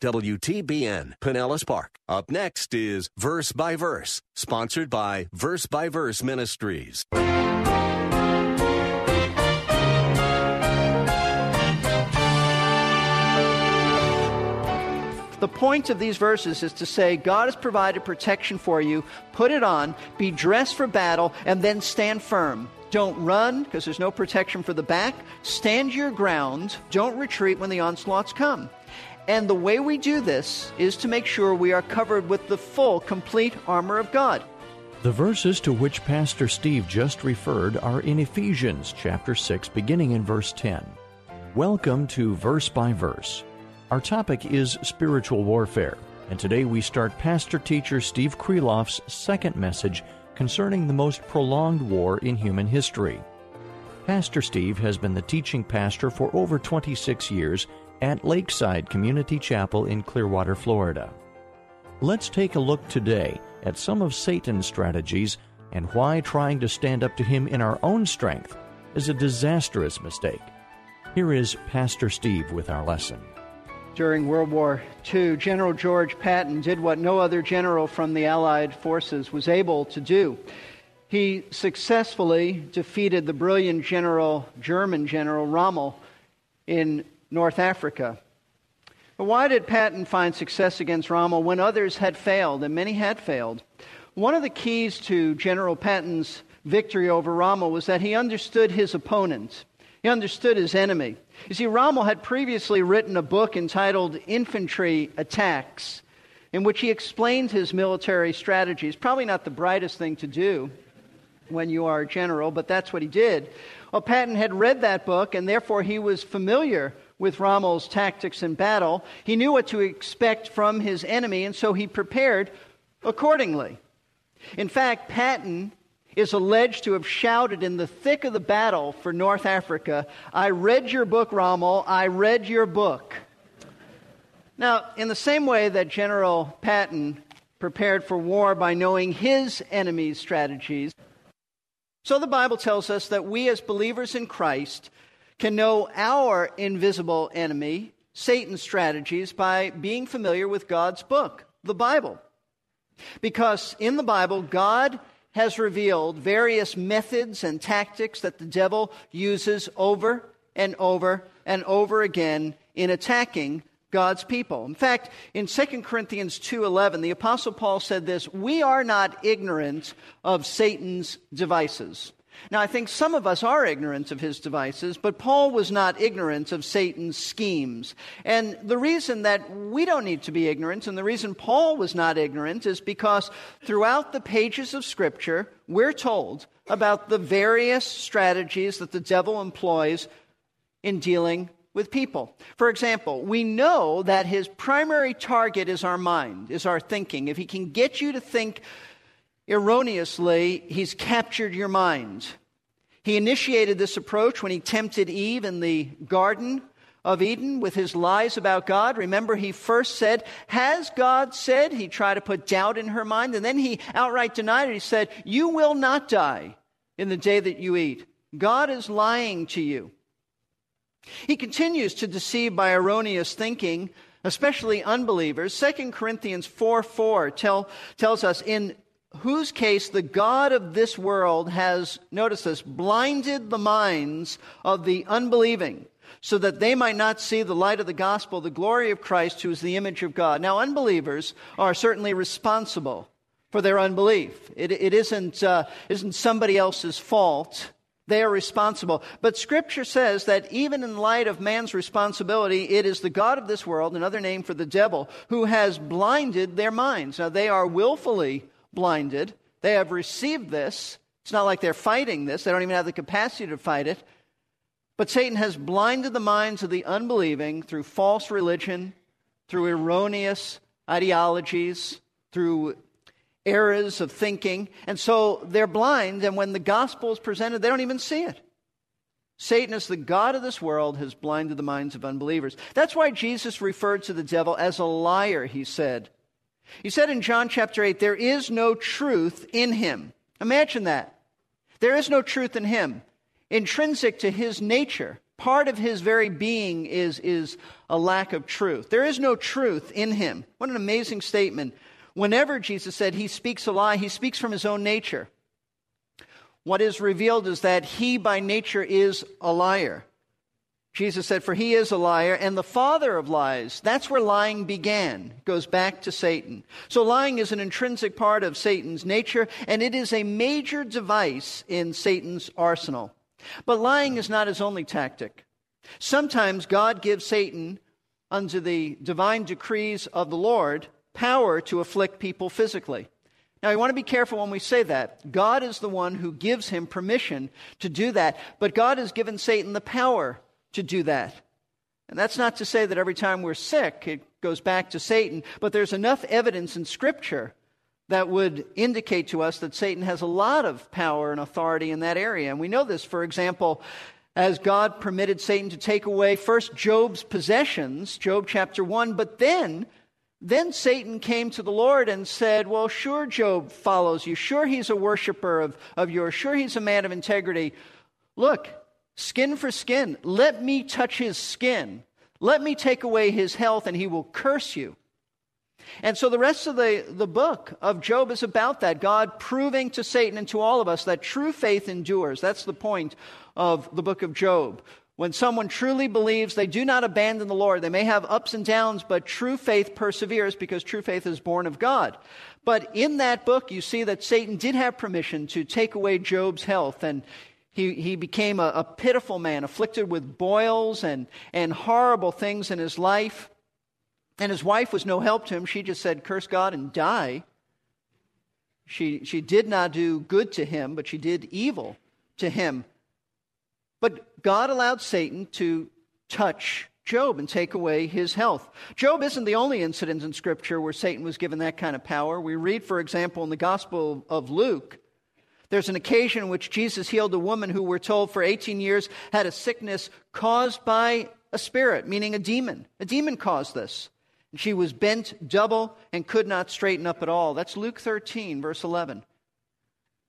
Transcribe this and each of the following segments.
WTBN Pinellas Park. Up next is Verse by Verse, sponsored by Verse by Verse Ministries. The point of these verses is to say, God has provided protection for you. Put it on, be dressed for battle, and then stand firm. Don't run because there's no protection for the back. Stand your ground. Don't retreat when the onslaughts come. And the way we do this is to make sure we are covered with the full, complete armor of God. The verses to which Pastor Steve just referred are in Ephesians chapter 6, beginning in verse 10. Welcome to Verse by Verse. Our topic is spiritual warfare, and today we start Pastor Teacher Steve Kreloff's second message concerning the most prolonged war in human history. Pastor Steve has been the teaching pastor for over 26 years at Lakeside Community Chapel in Clearwater, Florida. Let's take a look today at some of Satan's strategies and why trying to stand up to him in our own strength is a disastrous mistake. Here is Pastor Steve with our lesson. During World War II, General George Patton did what no other general from the Allied forces was able to do. He successfully defeated the brilliant general, German General Rommel, in North Africa. But why did Patton find success against Rommel when others had failed, and many had failed? One of the keys to General Patton's victory over Rommel was that he understood his opponent. He understood his enemy. You see, Rommel had previously written a book entitled Infantry Attacks, in which he explained his military strategies. Probably not the brightest thing to do when you are a general, but that's what he did. Well, Patton had read that book, and therefore he was familiar with Rommel's tactics in battle. He knew what to expect from his enemy, and so he prepared accordingly. In fact, Patton is alleged to have shouted in the thick of the battle for North Africa, I read your book, Rommel, I read your book. Now, in the same way that General Patton prepared for war by knowing his enemy's strategies, so the Bible tells us that we as believers in Christ can know our invisible enemy, Satan's strategies, by being familiar with God's book, the Bible. Because in the Bible, God has revealed various methods and tactics that the devil uses over and over and over again in attacking God's people. In fact, in 2 Corinthians 2:11, the apostle Paul said this, "We are not ignorant of Satan's devices." Now, I think some of us are ignorant of his devices, but Paul was not ignorant of Satan's schemes. And the reason that we don't need to be ignorant, and the reason Paul was not ignorant, is because throughout the pages of Scripture, we're told about the various strategies that the devil employs in dealing with people. For example, we know that his primary target is our mind, is our thinking. If he can get you to think erroneously, he's captured your mind. He initiated this approach when he tempted Eve in the Garden of Eden with his lies about God. Remember, he first said, Has God said? He tried to put doubt in her mind, and then he outright denied it. He said, You will not die in the day that you eat. God is lying to you. He continues to deceive by erroneous thinking, especially unbelievers. 2 Corinthians 4 4 tell, tells us, In whose case the God of this world has, notice this, blinded the minds of the unbelieving, so that they might not see the light of the gospel, the glory of Christ, who is the image of God. Now, unbelievers are certainly responsible for their unbelief. It, it isn't, uh, isn't somebody else's fault. They are responsible. But Scripture says that even in light of man's responsibility, it is the God of this world, another name for the devil, who has blinded their minds. Now, they are willfully blinded. They have received this. It's not like they're fighting this, they don't even have the capacity to fight it. But Satan has blinded the minds of the unbelieving through false religion, through erroneous ideologies, through errors of thinking. And so they're blind, and when the gospel is presented, they don't even see it. Satan, as the God of this world, has blinded the minds of unbelievers. That's why Jesus referred to the devil as a liar, he said. He said in John chapter 8, There is no truth in him. Imagine that. There is no truth in him. Intrinsic to his nature, part of his very being is, is a lack of truth. There is no truth in him. What an amazing statement. Whenever Jesus said he speaks a lie, he speaks from his own nature. What is revealed is that he by nature is a liar. Jesus said, For he is a liar and the father of lies. That's where lying began. Goes back to Satan. So lying is an intrinsic part of Satan's nature, and it is a major device in Satan's arsenal. But lying is not his only tactic. Sometimes God gives Satan, under the divine decrees of the Lord, power to afflict people physically. Now, we want to be careful when we say that. God is the one who gives him permission to do that, but God has given Satan the power to do that. And that's not to say that every time we're sick, it goes back to Satan, but there's enough evidence in Scripture that would indicate to us that Satan has a lot of power and authority in that area. And we know this, for example, as God permitted Satan to take away first Job's possessions, Job chapter 1, but then then Satan came to the Lord and said, Well, sure, Job follows you. Sure, he's a worshiper of, of yours. Sure, he's a man of integrity. Look, skin for skin. Let me touch his skin. Let me take away his health, and he will curse you. And so the rest of the, the book of Job is about that. God proving to Satan and to all of us that true faith endures. That's the point of the book of Job. When someone truly believes, they do not abandon the Lord. They may have ups and downs, but true faith perseveres because true faith is born of God. But in that book, you see that Satan did have permission to take away Job's health, and he, he became a, a pitiful man, afflicted with boils and, and horrible things in his life. And his wife was no help to him. She just said, Curse God and die. She, she did not do good to him, but she did evil to him. But God allowed Satan to touch Job and take away his health. Job isn't the only incident in Scripture where Satan was given that kind of power. We read, for example, in the Gospel of Luke, there's an occasion in which Jesus healed a woman who we're told for 18 years had a sickness caused by a spirit, meaning a demon. A demon caused this. And she was bent double and could not straighten up at all. That's Luke 13, verse 11.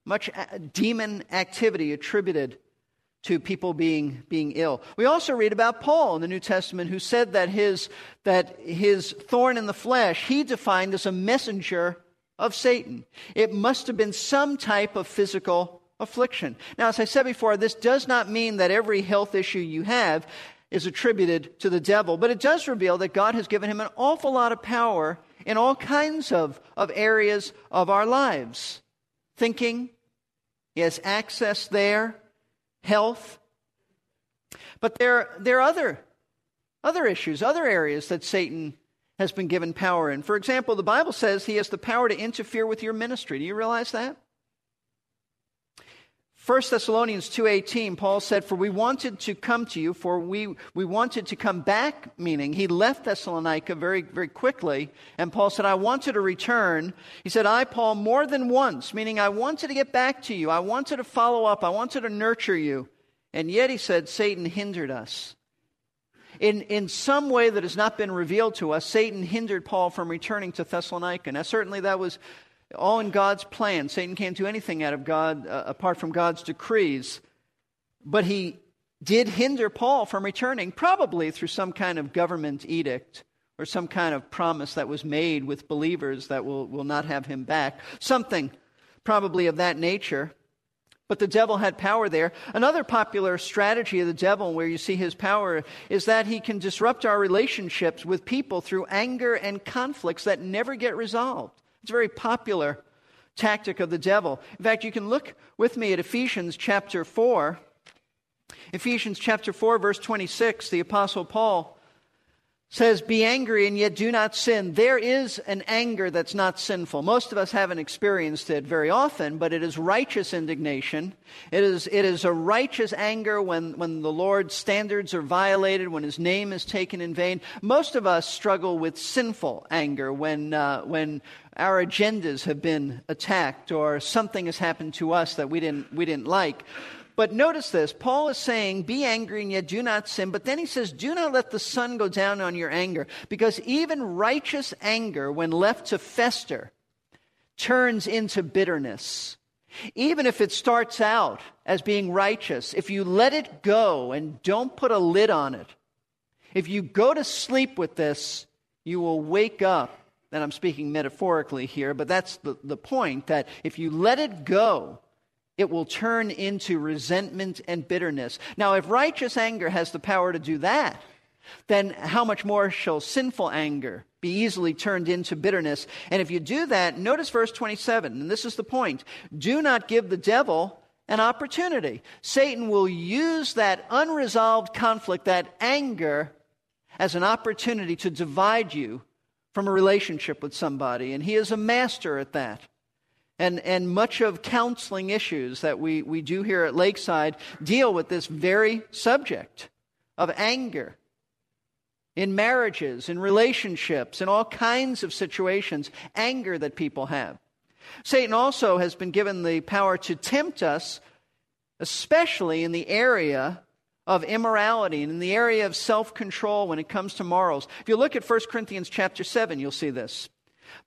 Much uh, demon activity attributed to people being, being ill. We also read about Paul in the New Testament who said that his, that his thorn in the flesh he defined as a messenger of Satan. It must have been some type of physical affliction. Now, as I said before, this does not mean that every health issue you have is attributed to the devil, but it does reveal that God has given him an awful lot of power in all kinds of, of areas of our lives. Thinking, he has access there health. But there, there are other, other issues, other areas that Satan has been given power in. For example, the Bible says he has the power to interfere with your ministry. Do you realize that? 1 Thessalonians 2:18 Paul said for we wanted to come to you for we we wanted to come back meaning he left Thessalonica very very quickly and Paul said I wanted to return he said I Paul more than once meaning I wanted to get back to you I wanted to follow up I wanted to nurture you and yet he said Satan hindered us in, in some way that has not been revealed to us, Satan hindered Paul from returning to Thessalonica. Now, certainly that was all in God's plan. Satan can't do anything out of God uh, apart from God's decrees. But he did hinder Paul from returning, probably through some kind of government edict or some kind of promise that was made with believers that will, will not have him back. Something probably of that nature. But the devil had power there. Another popular strategy of the devil, where you see his power, is that he can disrupt our relationships with people through anger and conflicts that never get resolved. It's a very popular tactic of the devil. In fact, you can look with me at Ephesians chapter 4. Ephesians chapter 4, verse 26, the Apostle Paul says, Be angry and yet do not sin. There is an anger that's not sinful. Most of us haven't experienced it very often, but it is righteous indignation. It is, it is a righteous anger when, when the Lord's standards are violated, when his name is taken in vain. Most of us struggle with sinful anger when, uh, when our agendas have been attacked or something has happened to us that we didn't, we didn't like. But notice this Paul is saying, Be angry and yet do not sin. But then he says, Do not let the sun go down on your anger. Because even righteous anger, when left to fester, turns into bitterness. Even if it starts out as being righteous, if you let it go and don't put a lid on it, if you go to sleep with this, you will wake up. And I'm speaking metaphorically here, but that's the, the point that if you let it go, it will turn into resentment and bitterness. Now, if righteous anger has the power to do that, then how much more shall sinful anger be easily turned into bitterness? And if you do that, notice verse 27, and this is the point do not give the devil an opportunity. Satan will use that unresolved conflict, that anger, as an opportunity to divide you from a relationship with somebody. And he is a master at that. And, and much of counseling issues that we, we do here at Lakeside deal with this very subject of anger in marriages, in relationships, in all kinds of situations, anger that people have. Satan also has been given the power to tempt us, especially in the area of immorality and in the area of self-control when it comes to morals. If you look at 1 Corinthians chapter 7, you'll see this.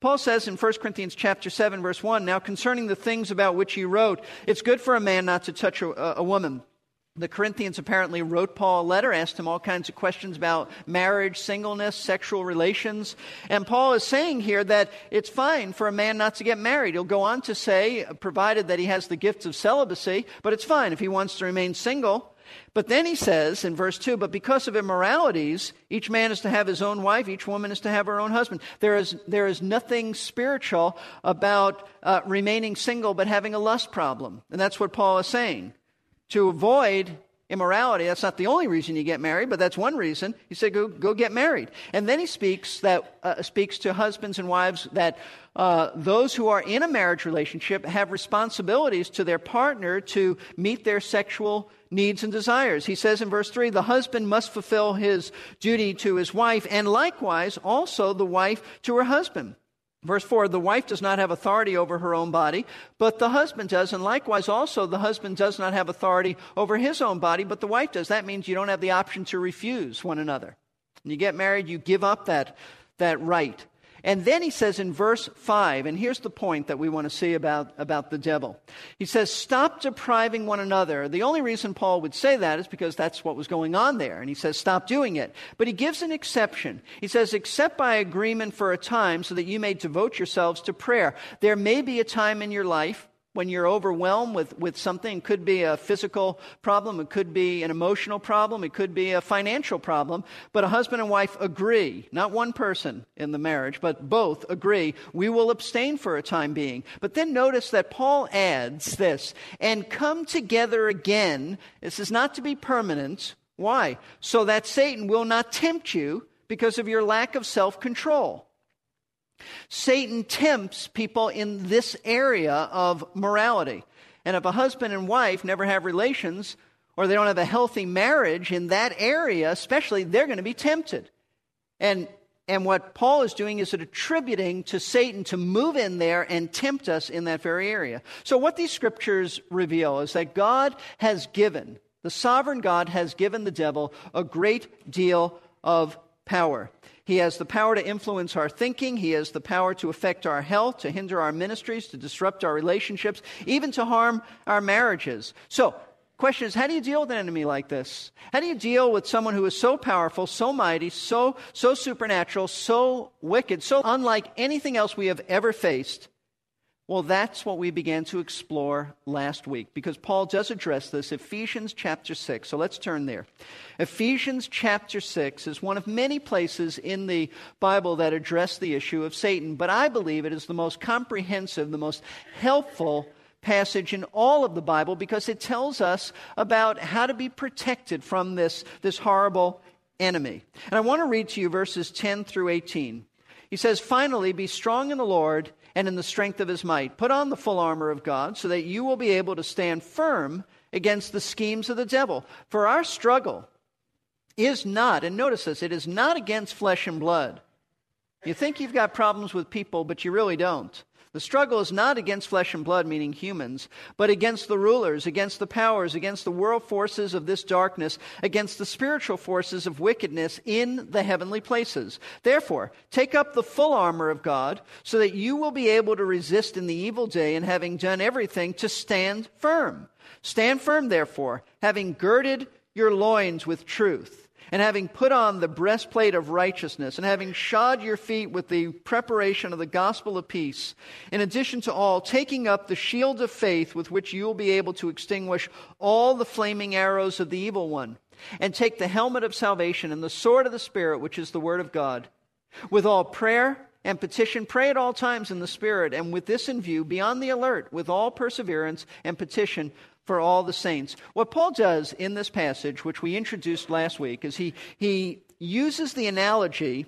Paul says in 1 Corinthians chapter 7 verse 1, now concerning the things about which he wrote, it's good for a man not to touch a, a woman. The Corinthians apparently wrote Paul a letter, asked him all kinds of questions about marriage, singleness, sexual relations. And Paul is saying here that it's fine for a man not to get married. He'll go on to say, provided that he has the gifts of celibacy, but it's fine if he wants to remain single. But then he says in verse 2 But because of immoralities, each man is to have his own wife, each woman is to have her own husband. There is, there is nothing spiritual about uh, remaining single but having a lust problem. And that's what Paul is saying. To avoid immorality, that's not the only reason you get married, but that's one reason. He said, go, go get married. And then he speaks, that, uh, speaks to husbands and wives that uh, those who are in a marriage relationship have responsibilities to their partner to meet their sexual needs and desires. He says in verse 3 the husband must fulfill his duty to his wife, and likewise also the wife to her husband. Verse 4 The wife does not have authority over her own body, but the husband does. And likewise, also, the husband does not have authority over his own body, but the wife does. That means you don't have the option to refuse one another. When you get married, you give up that, that right. And then he says in verse 5, and here's the point that we want to see about, about the devil. He says, Stop depriving one another. The only reason Paul would say that is because that's what was going on there. And he says, Stop doing it. But he gives an exception. He says, Except by agreement for a time, so that you may devote yourselves to prayer. There may be a time in your life when you're overwhelmed with, with something. It could be a physical problem, it could be an emotional problem, it could be a financial problem. But a husband and wife agree, not one person in the marriage, but both agree, we will abstain for a time being. But then notice that Paul adds this, and come together again. This is not to be permanent. Why? So that Satan will not tempt you because of your lack of self control. Satan tempts people in this area of morality. And if a husband and wife never have relations or they don't have a healthy marriage in that area, especially, they're going to be tempted. And, and what Paul is doing is attributing to Satan to move in there and tempt us in that very area. So, what these scriptures reveal is that God has given, the sovereign God has given the devil a great deal of power. He has the power to influence our thinking. He has the power to affect our health, to hinder our ministries, to disrupt our relationships, even to harm our marriages. So, question is how do you deal with an enemy like this? How do you deal with someone who is so powerful, so mighty, so so supernatural, so wicked, so unlike anything else we have ever faced? Well, that's what we began to explore last week because Paul does address this, Ephesians chapter 6. So let's turn there. Ephesians chapter 6 is one of many places in the Bible that address the issue of Satan, but I believe it is the most comprehensive, the most helpful passage in all of the Bible because it tells us about how to be protected from this, this horrible enemy. And I want to read to you verses 10 through 18. He says, Finally, be strong in the Lord and in the strength of his might. Put on the full armor of God so that you will be able to stand firm against the schemes of the devil. For our struggle is not, and notice this, it is not against flesh and blood. You think you've got problems with people, but you really don't. The struggle is not against flesh and blood, meaning humans, but against the rulers, against the powers, against the world forces of this darkness, against the spiritual forces of wickedness in the heavenly places. Therefore, take up the full armor of God so that you will be able to resist in the evil day and having done everything to stand firm. Stand firm, therefore, having girded your loins with truth and having put on the breastplate of righteousness, and having shod your feet with the preparation of the gospel of peace, in addition to all, taking up the shield of faith with which you will be able to extinguish all the flaming arrows of the evil one, and take the helmet of salvation and the sword of the Spirit, which is the word of God. With all prayer and petition, pray at all times in the Spirit, and with this in view, be on the alert with all perseverance and petition for all the saints. What Paul does in this passage, which we introduced last week, is he, he uses the analogy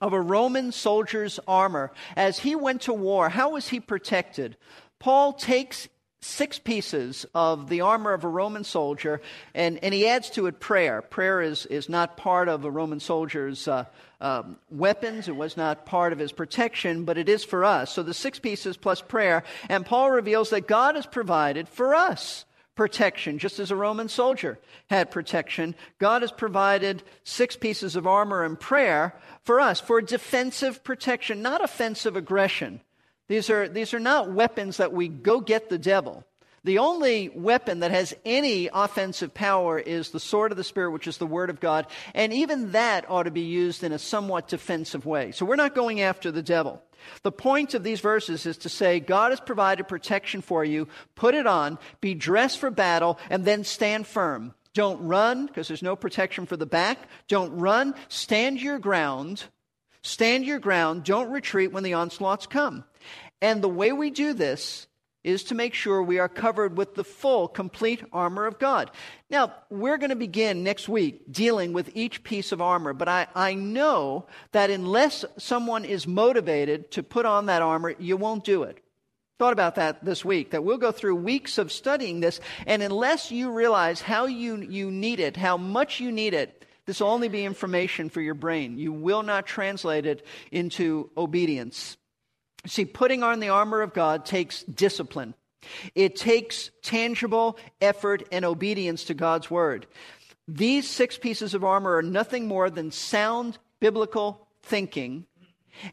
of a Roman soldier's armor. As he went to war, how was he protected? Paul takes six pieces of the armor of a Roman soldier, and, and he adds to it prayer. Prayer is, is not part of a Roman soldier's uh, um, weapons, it was not part of his protection, but it is for us. So the six pieces plus prayer, and Paul reveals that God has provided for us protection, just as a Roman soldier had protection. God has provided six pieces of armor and prayer for us for defensive protection, not offensive aggression. These are, these are not weapons that we go get the devil. The only weapon that has any offensive power is the sword of the Spirit, which is the Word of God. And even that ought to be used in a somewhat defensive way. So we're not going after the devil. The point of these verses is to say, God has provided protection for you. Put it on, be dressed for battle, and then stand firm. Don't run, because there's no protection for the back. Don't run. Stand your ground. Stand your ground. Don't retreat when the onslaughts come. And the way we do this is to make sure we are covered with the full, complete armor of God. Now, we're going to begin next week dealing with each piece of armor, but I, I know that unless someone is motivated to put on that armor, you won't do it. Thought about that this week, that we'll go through weeks of studying this, and unless you realize how you, you need it, how much you need it, this will only be information for your brain. You will not translate it into obedience. See, putting on the armor of God takes discipline. It takes tangible effort and obedience to God's word. These six pieces of armor are nothing more than sound biblical thinking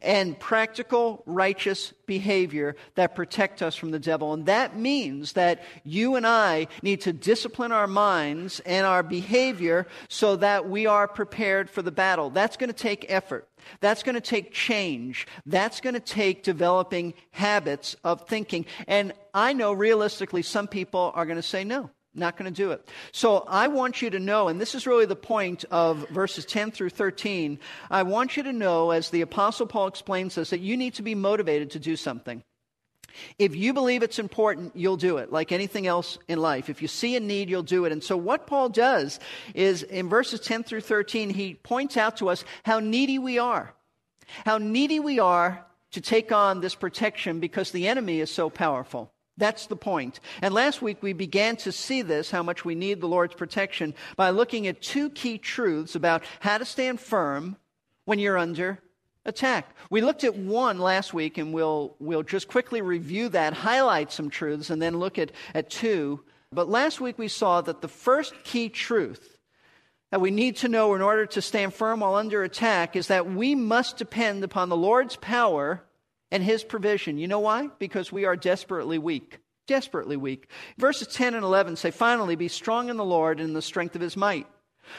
and practical righteous behavior that protect us from the devil. And that means that you and I need to discipline our minds and our behavior so that we are prepared for the battle. That's going to take effort. That's going to take change. That's going to take developing habits of thinking. And I know realistically some people are going to say no. Not going to do it. So I want you to know, and this is really the point of verses 10 through 13. I want you to know, as the Apostle Paul explains this, that you need to be motivated to do something. If you believe it's important, you'll do it, like anything else in life. If you see a need, you'll do it. And so, what Paul does is in verses 10 through 13, he points out to us how needy we are. How needy we are to take on this protection because the enemy is so powerful. That's the point. And last week we began to see this, how much we need the Lord's protection, by looking at two key truths about how to stand firm when you're under attack. We looked at one last week, and we'll, we'll just quickly review that, highlight some truths, and then look at, at two. But last week we saw that the first key truth that we need to know in order to stand firm while under attack is that we must depend upon the Lord's power and his provision. You know why? Because we are desperately weak. Desperately weak. Verses 10 and 11 say, Finally, be strong in the Lord and in the strength of his might.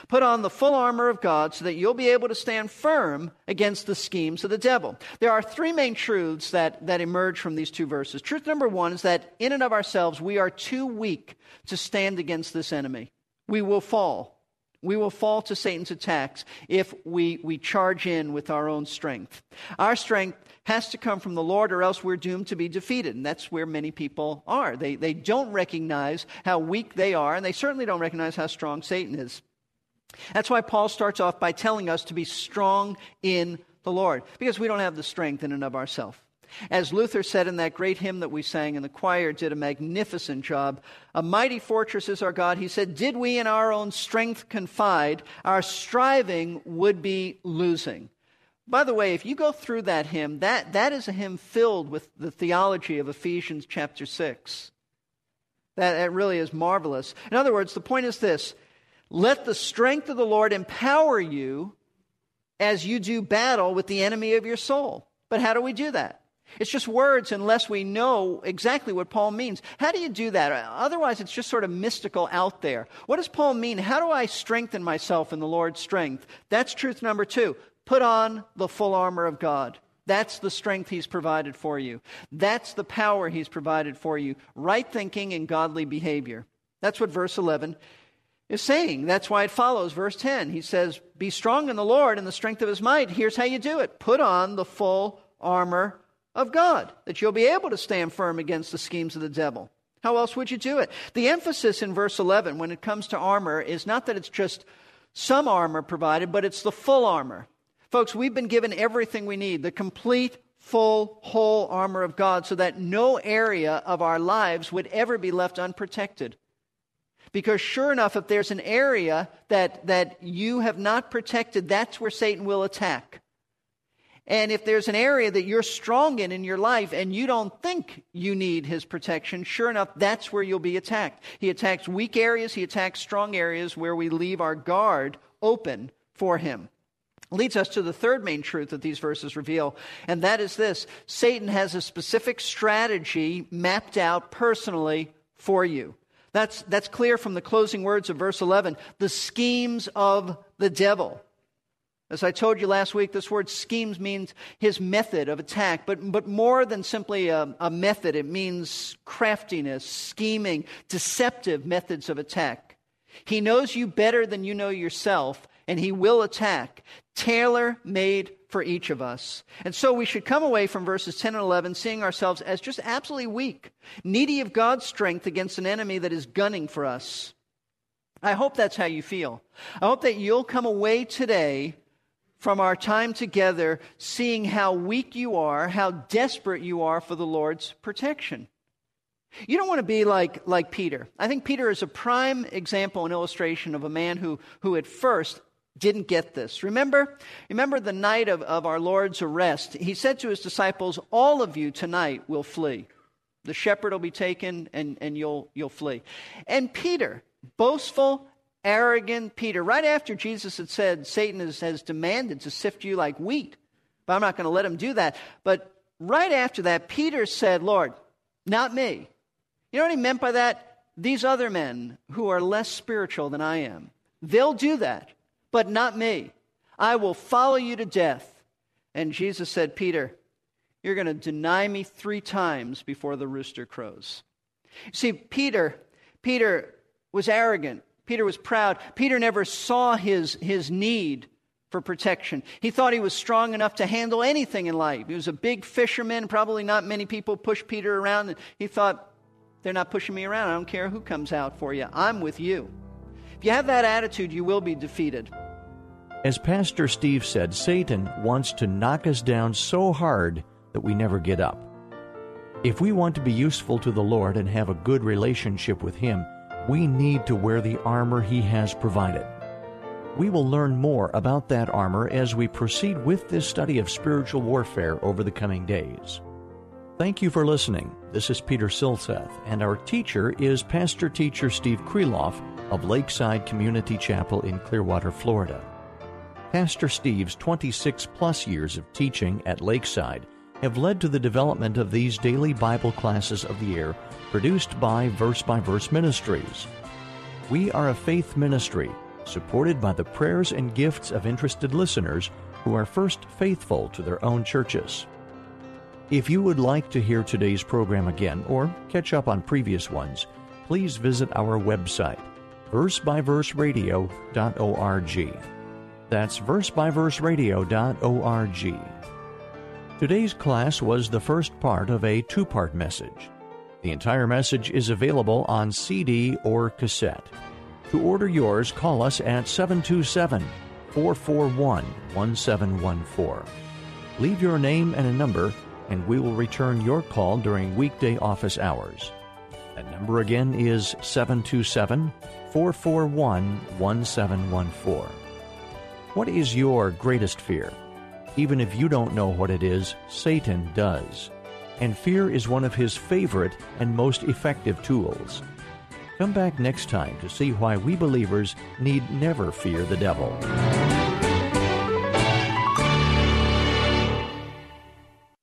Put on the full armor of God so that you'll be able to stand firm against the schemes of the devil. There are three main truths that, that emerge from these two verses. Truth number one is that in and of ourselves, we are too weak to stand against this enemy. We will fall. We will fall to Satan's attacks if we, we charge in with our own strength. Our strength has to come from the Lord, or else we're doomed to be defeated. And that's where many people are. They, they don't recognize how weak they are, and they certainly don't recognize how strong Satan is. That's why Paul starts off by telling us to be strong in the Lord, because we don't have the strength in and of ourselves. As Luther said in that great hymn that we sang, and the choir did a magnificent job, a mighty fortress is our God. He said, Did we in our own strength confide, our striving would be losing. By the way, if you go through that hymn, that, that is a hymn filled with the theology of Ephesians chapter 6. That, that really is marvelous. In other words, the point is this let the strength of the Lord empower you as you do battle with the enemy of your soul. But how do we do that? It's just words unless we know exactly what Paul means. How do you do that? Otherwise, it's just sort of mystical out there. What does Paul mean? How do I strengthen myself in the Lord's strength? That's truth number two. Put on the full armor of God. That's the strength He's provided for you. That's the power He's provided for you. Right thinking and godly behavior. That's what verse 11 is saying. That's why it follows verse 10. He says, Be strong in the Lord and the strength of His might. Here's how you do it put on the full armor of God, that you'll be able to stand firm against the schemes of the devil. How else would you do it? The emphasis in verse 11 when it comes to armor is not that it's just some armor provided, but it's the full armor. Folks, we've been given everything we need, the complete, full, whole armor of God, so that no area of our lives would ever be left unprotected. Because sure enough, if there's an area that, that you have not protected, that's where Satan will attack. And if there's an area that you're strong in in your life and you don't think you need his protection, sure enough, that's where you'll be attacked. He attacks weak areas, he attacks strong areas where we leave our guard open for him leads us to the third main truth that these verses reveal, and that is this Satan has a specific strategy mapped out personally for you. That's, that's clear from the closing words of verse 11 the schemes of the devil. As I told you last week, this word schemes means his method of attack, but, but more than simply a, a method, it means craftiness, scheming, deceptive methods of attack. He knows you better than you know yourself, and he will attack, tailor made for each of us. And so we should come away from verses 10 and 11 seeing ourselves as just absolutely weak, needy of God's strength against an enemy that is gunning for us. I hope that's how you feel. I hope that you'll come away today from our time together seeing how weak you are, how desperate you are for the Lord's protection. You don't want to be like, like Peter. I think Peter is a prime example and illustration of a man who, who at first didn't get this. Remember? Remember the night of, of our Lord's arrest. He said to his disciples, All of you tonight will flee. The shepherd will be taken and, and you'll, you'll flee. And Peter, boastful, arrogant Peter, right after Jesus had said, Satan has, has demanded to sift you like wheat, but I'm not going to let him do that. But right after that, Peter said, Lord, not me. You know what he meant by that? These other men who are less spiritual than I am, they'll do that but not me. I will follow you to death. And Jesus said, Peter, you're going to deny me three times before the rooster crows. See, Peter, Peter was arrogant. Peter was proud. Peter never saw his, his need for protection. He thought he was strong enough to handle anything in life. He was a big fisherman. Probably not many people push Peter around. He thought, they're not pushing me around. I don't care who comes out for you. I'm with you. If you have that attitude, you will be defeated. As Pastor Steve said, Satan wants to knock us down so hard that we never get up. If we want to be useful to the Lord and have a good relationship with Him, we need to wear the armor He has provided. We will learn more about that armor as we proceed with this study of spiritual warfare over the coming days. Thank you for listening. This is Peter Silseth, and our teacher is Pastor Teacher Steve Kreloff of Lakeside Community Chapel in Clearwater, Florida. Pastor Steve's 26 plus years of teaching at Lakeside have led to the development of these daily Bible classes of the year produced by Verse by Verse Ministries. We are a faith ministry supported by the prayers and gifts of interested listeners who are first faithful to their own churches. If you would like to hear today's program again or catch up on previous ones, please visit our website, versebyverseradio.org. That's versebyverseradio.org. Today's class was the first part of a two part message. The entire message is available on CD or cassette. To order yours, call us at 727 441 1714. Leave your name and a number, and we will return your call during weekday office hours. That number again is 727 441 1714. What is your greatest fear? Even if you don't know what it is, Satan does. And fear is one of his favorite and most effective tools. Come back next time to see why we believers need never fear the devil.